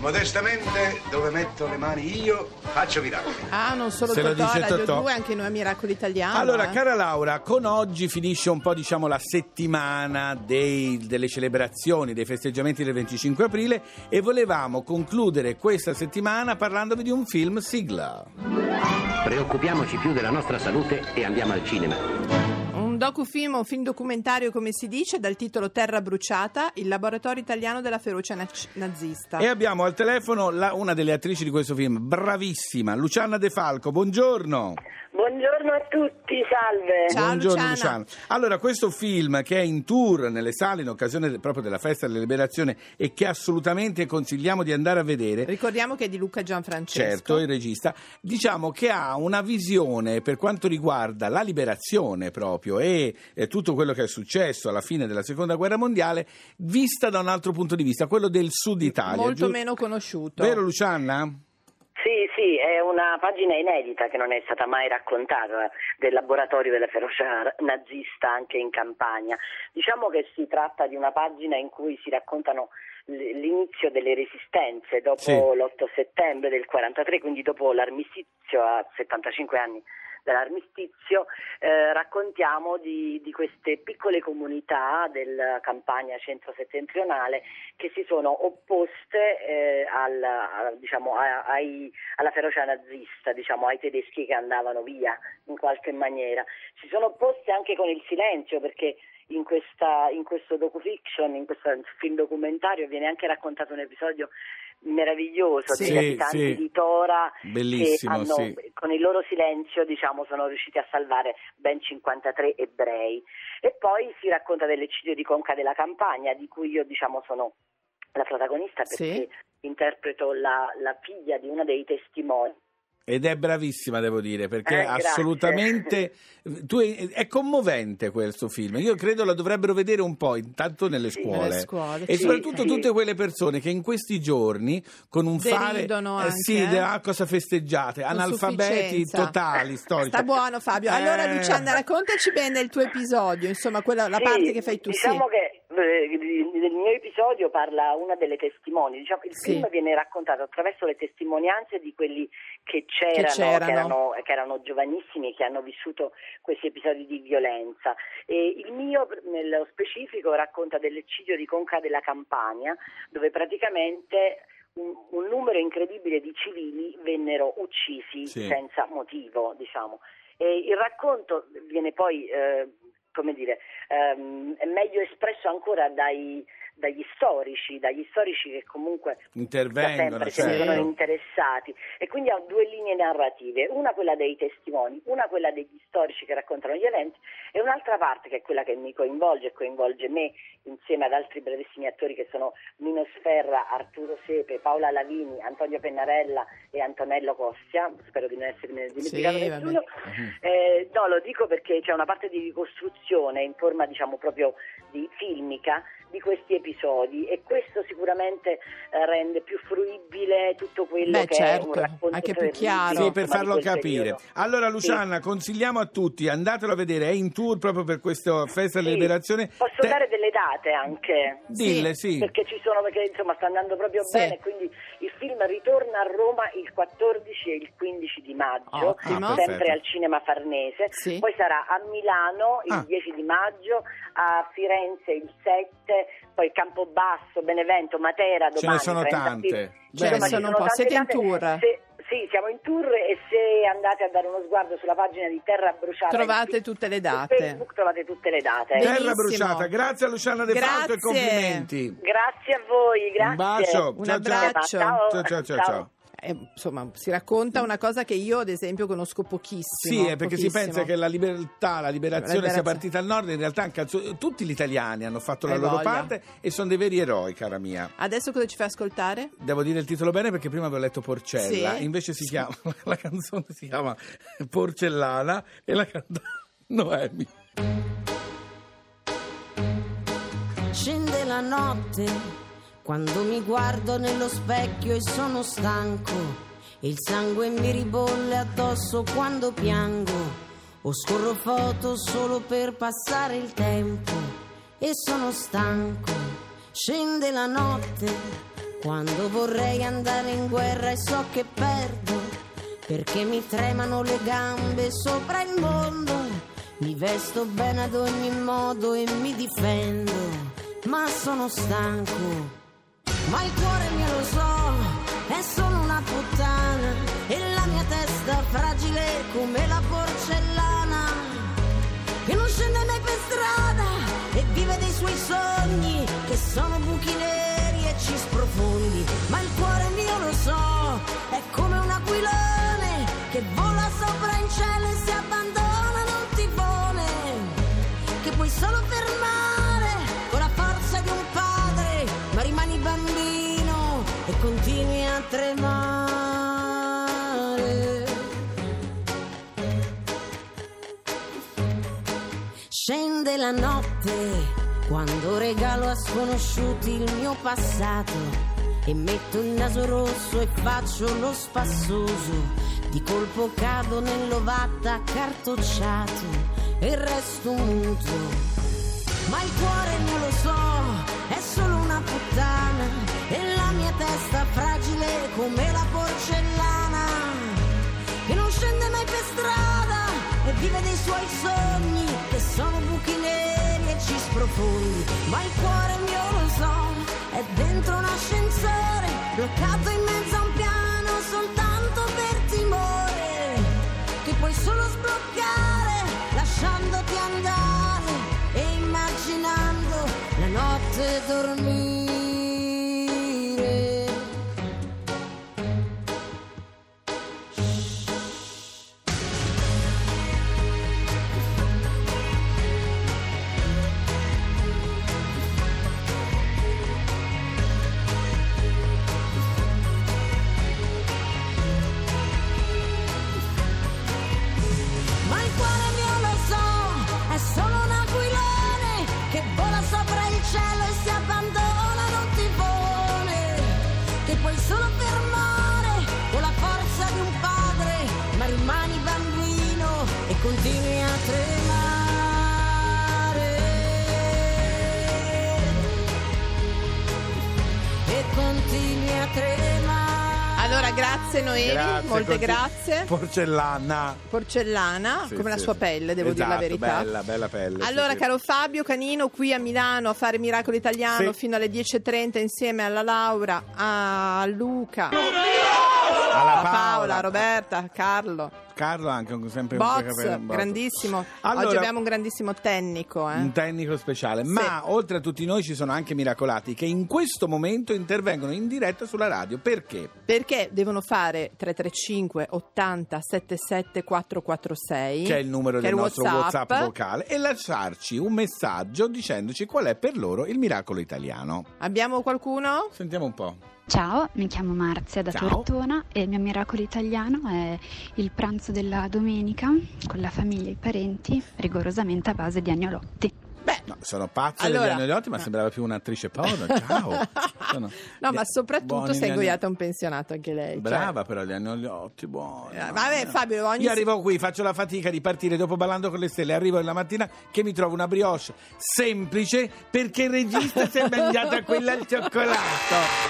Modestamente, dove metto le mani io, faccio miracoli. Ah, non solo Se Totò, dice Radio Totò. 2, anche noi a Miracolo Italiano. Allora, eh. cara Laura, con oggi finisce un po' diciamo la settimana dei- delle celebrazioni, dei festeggiamenti del 25 aprile e volevamo concludere questa settimana parlandovi di un film sigla. Preoccupiamoci più della nostra salute e andiamo al cinema. Docufilm, un film documentario, come si dice, dal titolo Terra bruciata, il laboratorio italiano della ferocia nac- nazista. E abbiamo al telefono la- una delle attrici di questo film, bravissima, Luciana De Falco. Buongiorno. Buongiorno a tutti, salve. Ciao, Buongiorno Luciana. Allora, questo film che è in tour nelle sale in occasione de- proprio della festa della liberazione e che assolutamente consigliamo di andare a vedere. Ricordiamo che è di Luca Gianfrancesco. Certo, il regista, diciamo che ha una visione per quanto riguarda la liberazione proprio e, eh, tutto quello che è successo alla fine della seconda guerra mondiale, vista da un altro punto di vista, quello del sud Italia. Molto giu- meno conosciuto. Vero Lucianna? Sì, sì, è una pagina inedita che non è stata mai raccontata del laboratorio della ferocia nazista anche in campagna. Diciamo che si tratta di una pagina in cui si raccontano l'inizio delle resistenze dopo Sì. l'8 settembre del 43, quindi dopo l'armistizio a 75 anni dall'armistizio, eh, raccontiamo di, di queste piccole comunità della campagna centro-settentrionale che si sono opposte eh, al- a- diciamo, a- ai- alla ferocia nazista, diciamo, ai tedeschi che andavano via in qualche maniera. Si sono opposte anche con il silenzio perché in, questa, in questo docufiction, in questo film documentario viene anche raccontato un episodio meraviglioso Sì. degli abitanti Sì. di Tora Bellissimo, che hanno, sì. con il loro silenzio diciamo, sono riusciti a salvare ben 53 ebrei. E poi si racconta dell'eccidio di Conca della Campagna, di cui io diciamo, sono la protagonista perché Sì. interpreto la, la figlia di uno dei testimoni. Ed è bravissima, devo dire, perché Eh, assolutamente tu è, è commovente questo film. Io credo lo dovrebbero vedere un po', intanto nelle Sì. scuole. Nelle scuole, e sì, soprattutto sì. tutte quelle persone che in questi giorni, con un fare. Deridono eh, anche, sì, eh? ah, cosa festeggiate? Con Analfabeti totali, storici. Sta buono Fabio. Allora Eh. Luciana, raccontaci bene il tuo episodio, insomma, quella, la parte che fai tu. Diciamo sì. che eh, nel mio episodio parla una delle testimoni. Diciamo, il Sì. film viene raccontato attraverso le testimonianze di quelli che c'erano, Che c'erano. che erano, che erano giovanissimi e che hanno vissuto questi episodi di violenza. E il mio, nello specifico, racconta dell'eccidio di Conca della Campania, dove praticamente un, un numero incredibile di civili vennero uccisi Sì. senza motivo, diciamo. E il racconto viene poi, eh, come dire, ehm, meglio espresso ancora dai, dagli storici, dagli storici che comunque da Intervengono, sempre se ne certo. sono interessati e quindi ha due linee narrative, una quella dei testimoni, una quella degli storici che raccontano gli eventi e un'altra parte che è quella che mi coinvolge e coinvolge me insieme ad altri bravissimi attori che sono Nino Sferra, Arturo Sepe, Paola Lavini, Antonio Pennarella e Antonello Costia, spero di non essermi dimenticato Sì, nessuno. Mhm. Eh, no, lo dico perché c'è una parte di ricostruzione in forma diciamo proprio di filmica di questi episodi e questo sicuramente eh, rende più fruibile tutto quello Beh, che è un certo, racconto anche più chiaro. Sì, per farlo capire. periodo. Allora, Luciana, consigliamo a tutti, andatelo a vedere, è in tour proprio per questa festa della Sì. liberazione. Posso Te- dare delle date anche? Dille, sì. Perché ci sono, perché insomma sta andando proprio Sì. bene, quindi film ritorna a Roma il 14 e il 15 di maggio, Ottimo. Ah, sempre al Cinema Farnese, Sì. poi sarà a Milano il Ah. 10 di maggio, a Firenze il 7, poi Campobasso, Benevento, Matera domani. Ce ne sono 30 tante. Ce ne Insomma, ci sono un po'. tante Siete in tour? Se- sì, siamo in tour e se andate a dare uno sguardo sulla pagina di Terra Bruciata Trovate tutte le su date. Facebook trovate tutte le date. Benissimo. Terra bruciata, grazie a Luciana De Falco e Grazie. complimenti. Grazie a voi, grazie. Un bacio. Un ciao, ciao. abbraccio. Ciao. Ciao, ciao, ciao, ciao. Eh, insomma, si racconta una cosa che io, ad esempio, conosco pochissimo. Sì, è perché si pochissimo. pensa che la libertà, la liberazione La sia partita al nord, in realtà anche al sud- tutti gli italiani hanno fatto la Hai loro voglia. parte e sono dei veri eroi, cara mia. Adesso cosa ci fai ascoltare? Devo dire il titolo bene perché prima avevo letto Porcella, Sì. invece si chiama, la canzone si chiama Porcellana e la canta Noemi. Scende la notte quando mi guardo nello specchio e sono stanco. Il sangue mi ribolle addosso quando piango. O scorro foto solo per passare il tempo. E sono stanco. Scende la notte Quando vorrei andare in guerra e so che perdo, perché mi tremano le gambe sopra il mondo. Mi vesto bene ad ogni modo e mi difendo, ma sono stanco. Ma il cuore mio lo so, è solo una puttana e la mia testa fragile come la porcellana che non scende mai per strada e vive dei suoi sogni che sono buchi neri e ci sprofondi. Ma il cuore mio lo so, è come un aquilone che vola sopra in cielo e si abbandona ad un tifone che puoi solo fermare con la forza di un padre, ma rimani bambino e continui a tremare. Scende la notte quando regalo a sconosciuti il mio passato e metto il naso rosso e faccio lo spassoso. Di colpo cado nell'ovata accartocciato e resto muto. Ma il cuore mio lo so, suoi sogni che sono buchi neri e ci sprofondi. Ma il cuore mio lo so, è dentro un ascensore, bloccato in mezzo a un piano soltanto per timore, che puoi solo sbloccare lasciandoti andare e immaginando la notte dormire. Allora, grazie Noemi, Grazie, molte grazie. Porcellana. Porcellana, Sì, come la sì, sua sì. pelle, devo dire la Esatto, verità. Bella, bella pelle. Allora, sì. caro Fabio Canino, qui a Milano a fare Miracolo Italiano Sì. fino alle 10.30 insieme alla Laura, a Luca, Alla Paola, a Roberta, Carlo, Carlo anche sempre un Boz, capello- Boz. grandissimo. Allora- Oggi abbiamo un grandissimo tecnico. Eh. Un tecnico speciale, ma oltre a tutti noi ci sono anche miracolati che in questo momento intervengono in diretta sulla radio. Perché? Perché devono fare 335 80 77 446 Che è il numero del nostro WhatsApp. WhatsApp vocale e lasciarci un messaggio dicendoci qual è per loro il miracolo italiano. Abbiamo qualcuno? Sentiamo un po'. Ciao, mi chiamo Marzia da Ciao. Tortona e il mio miracolo italiano è il pranzo della domenica con la famiglia e i parenti, rigorosamente a base di agnolotti. Beh, No, sono pazza Allora- degli anellotti, ma sembrava più un'attrice porno. Ciao. Sono- no, ma soprattutto ane- ingoiata un pensionato anche lei. cioè. Brava però gli anellotti buoni. Eh, vabbè. Fabio, ogni Io arrivo qui, faccio la fatica di partire dopo Ballando con le stelle, arrivo la mattina che mi trovo una brioche semplice perché il regista si è mangiato a quella al cioccolato.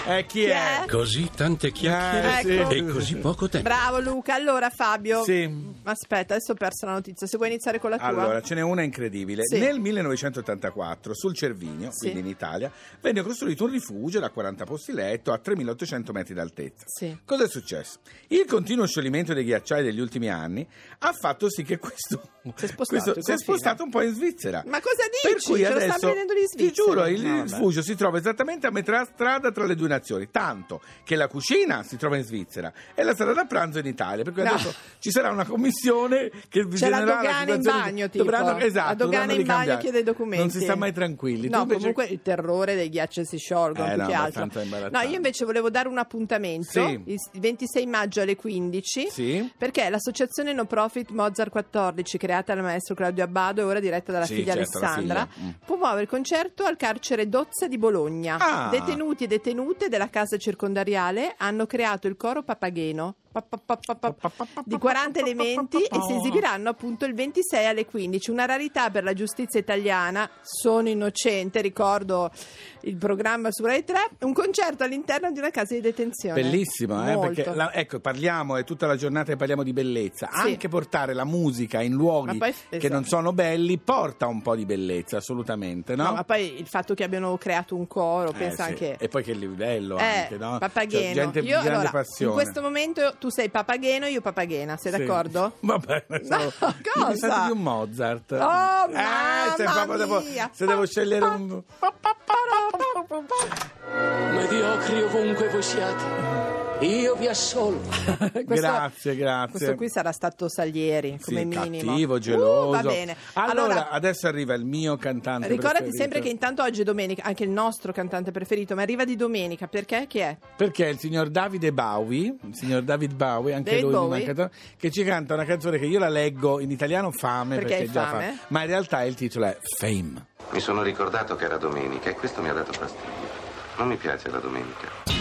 Eh, chi, Chi è? è? Così tante chiacchiere Eh, Ecco. e così poco tempo. Bravo Luca, allora Fabio. Sì. Aspetta, adesso ho perso la notizia. Se vuoi iniziare con la tua. Allora, ce n'è una incredibile. Sì. Nel 1984, sul Cervinio, Sì. quindi in Italia, venne costruito un rifugio da 40 posti letto a 3800 metri d'altezza. Sì. Cosa è successo? Il continuo scioglimento dei ghiacciai degli ultimi anni ha fatto sì che questo Si è spostato questo si è spostato un po' in Svizzera. Ma cosa Per dici? cui Ce adesso, ti giuro, il No, rifugio si trova esattamente a metà strada tra le due nazioni, tanto che la cucina si trova in Svizzera e la sala da pranzo in Italia. Per cui No. adesso ci sarà una commissione che C'è la visionerà dogana in situazione- bagno, tipo. Dovranno, esatto, la dogana in bagno ricambiare. chiede documenti. Non si sta mai tranquilli. No, invece- comunque il terrore dei ghiacci si sciolgono Eh, più no, che altro. No, io invece volevo dare un appuntamento Sì. il 26 maggio alle 15. Sì. Perché l'associazione No Profit Mozart 14, creata dal maestro Claudio Abbado e ora diretta dalla Sì, figlia certo, Alessandra, figlia. Mm. promuove il concerto al carcere Dozza di Bologna. Ah. Detenuti e detenute della casa circondariale hanno creato il coro Papageno di 40 elementi e si esibiranno appunto il 26 alle 15. Una rarità per la giustizia italiana. Sono innocente, ricordo il programma su Rai 3. Un concerto all'interno di una casa di detenzione. Bellissimo, eh, perché la- ecco, parliamo, è tutta la giornata che parliamo di bellezza. Sì. Anche portare la musica in luoghi poi- che esatto. non sono belli porta un po' di bellezza, assolutamente, no? No, ma poi il fatto che abbiano creato un coro, Eh, pensa sì. anche. E poi che livello Eh, anche, no? Papageno. Cioè, gente di io, grande allora, passione. in questo momento tu sei Papageno e io Papagena, sei Sì. d'accordo? Va bene, No, mi cosa? sa di un Mozart. Oh, eh, se, mamma devo, mia. se devo scegliere un... Mediocri ovunque voi siate, io vi assolvo. Questo- grazie, grazie. Questo qui sarà stato Salieri, come Sì, minimo. cattivo, geloso. Uh, va bene. Allora, Allora, adesso arriva il mio cantante ricordati preferito. sempre che intanto oggi è domenica, anche il nostro cantante preferito, ma arriva di domenica, perché? Chi è? Perché il signor Davide Bowie, il signor David Bowie, anche David lui Bowie? manca tanto, che ci canta una canzone che io la leggo in italiano fame Perché perché, è già fame? fa, ma in realtà il titolo è Fame. Mi sono ricordato che era domenica e questo mi ha dato fastidio. Non mi piace la domenica.